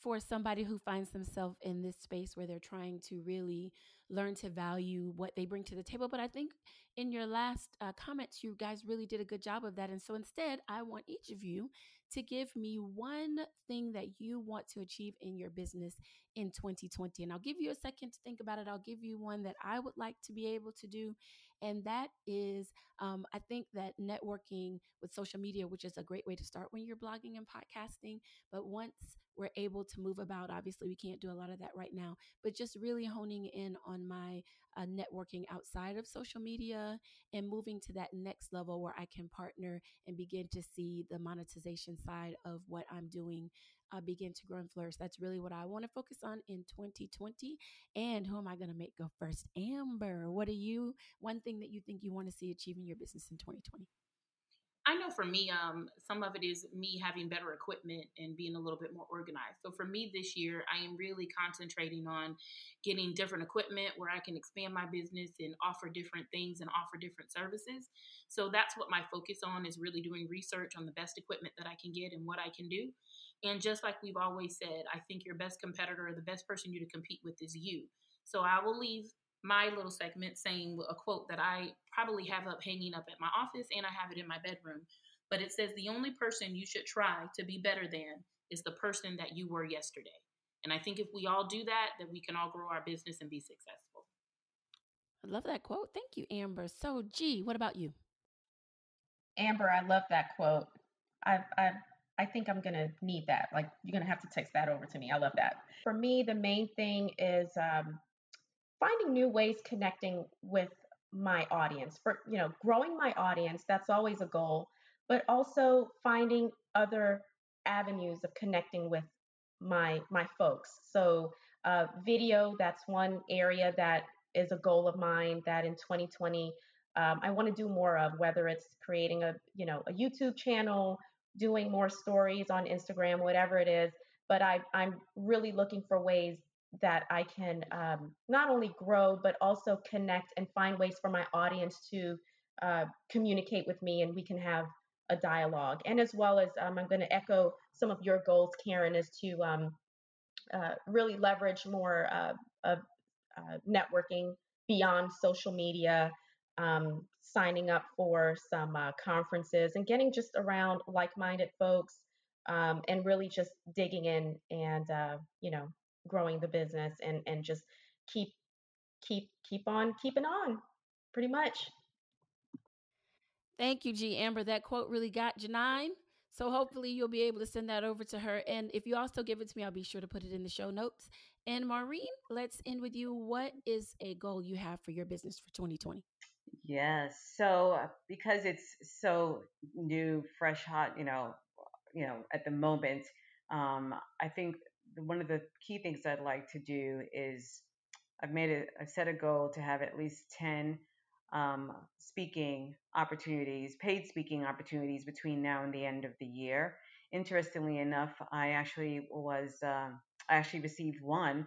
A: for somebody who finds themselves in this space where they're trying to really learn to value what they bring to the table. But I think in your last uh, comments, you guys really did a good job of that. And so instead, I want each of you to give me one thing that you want to achieve in your business in 2020. And I'll give you a second to think about it. I'll give you one that I would like to be able to do. And that is, um, I think that networking with social media, which is a great way to start when you're blogging and podcasting. But once we're able to move about, obviously, we can't do a lot of that right now, but just really honing in on my uh, networking outside of social media and moving to that next level where I can partner and begin to see the monetization side of what I'm doing uh, begin to grow and flourish. That's really what I want to focus on in 2020. And who am I going to make go first? Amber, what are you, one thing that you think you want to see achieving your business in 2020?
C: I know for me, um, some of it is me having better equipment and being a little bit more organized. So for me this year, I am really concentrating on getting different equipment where I can expand my business and offer different things and offer different services. So that's what my focus on is really doing research on the best equipment that I can get and what I can do. And just like we've always said, I think your best competitor or the best person you to compete with is you. So I will leave my little segment saying a quote that I probably have up hanging up at my office and I have it in my bedroom. But it says, The only person you should try to be better than is the person that you were yesterday. And I think if we all do that, then we can all grow our business and be successful.
A: I love that quote. Thank you, Amber. So, G, what about you?
D: Amber, I love that quote. I I I think I'm gonna need that. Like you're gonna have to text that over to me. I love that. For me, the main thing is um, finding new ways connecting with my audience for you know growing my audience that's always a goal but also finding other avenues of connecting with my my folks. So uh, video that's one area that is a goal of mine that in 2020 um, i want to do more of whether it's creating a you know a youtube channel doing more stories on instagram whatever it is but I, i'm really looking for ways that I can um, not only grow, but also connect and find ways for my audience to uh, communicate with me and we can have a dialogue. And as well as um, I'm going to echo some of your goals, Karen, is to um, uh, really leverage more uh, of uh, networking beyond social media, um, signing up for some uh, conferences and getting just around like minded folks. Um, and really just digging in and uh, you know growing the business and and just keep keep keep on keeping on pretty much.
A: Thank you g. Amber. That quote really got janine so hopefully you'll be able to send that over to her. And if you also give it to me i'll be sure to put it in the show notes. And maureen let's end with you. What is a goal you have for your business for 2020
B: yes so uh, because it's so new fresh hot you know you know at the moment um, i think one of the key things I'd like to do is I've made it, I've set a goal to have at least 10 um, speaking opportunities, paid speaking opportunities between now and the end of the year. Interestingly enough, I actually was, uh, I actually received one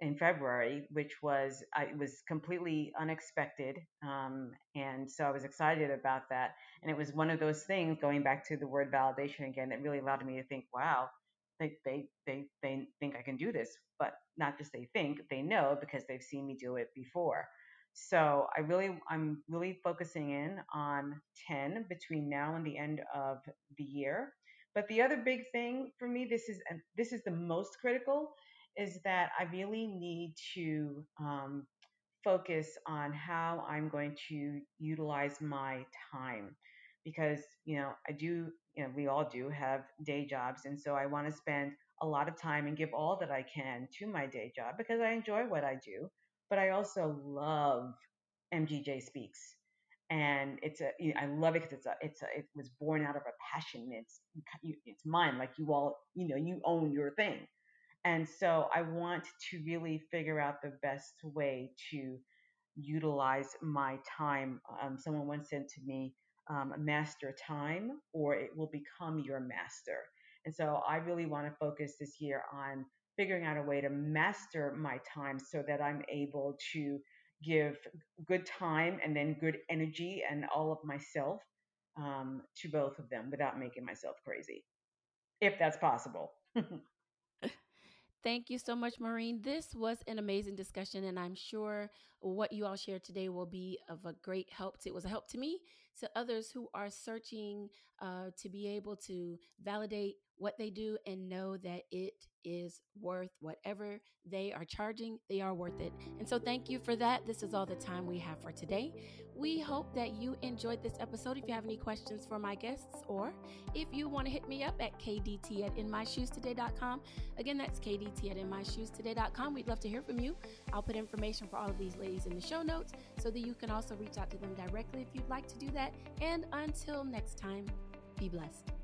B: in February, which was I, was completely unexpected, um, and so I was excited about that. And it was one of those things, going back to the word validation again, that really allowed me to think, wow, they, they, they, they think I can do this, but not just they think, they know because they've seen me do it before. So I really, I'm really focusing in on 10 between now and the end of the year. But the other big thing for me, this is, and this is the most critical, is that I really need to um, focus on how I'm going to utilize my time because you know I do you know we all do have day jobs and so I want to spend a lot of time and give all that I can to my day job because I enjoy what I do but I also love MGJ Speaks and it's a you know, I love it because it's a it's a it was born out of a passion it's it's mine like you all you know you own your thing and so I want to really figure out the best way to utilize my time um, someone once said to me um, master time or it will become your master. And so I really want to focus this year on figuring out a way to master my time so that I'm able to give good time and then good energy and all of myself um, to both of them without making myself crazy, if that's possible. [LAUGHS]
A: Thank you so much, Maureen. This was an amazing discussion, and I'm sure what you all shared today will be of a great help. To, it was a help to me, to others who are searching uh, to be able to validate what they do and know that it is worth whatever they are charging, they are worth it. And so, thank you for that. This is all the time we have for today. We hope that you enjoyed this episode. If you have any questions for my guests, or if you want to hit me up at kdt at inmyshoestoday.com, again, that's kdt at inmyshoestoday.com. We'd love to hear from you. I'll put information for all of these ladies in the show notes so that you can also reach out to them directly if you'd like to do that. And until next time, be blessed.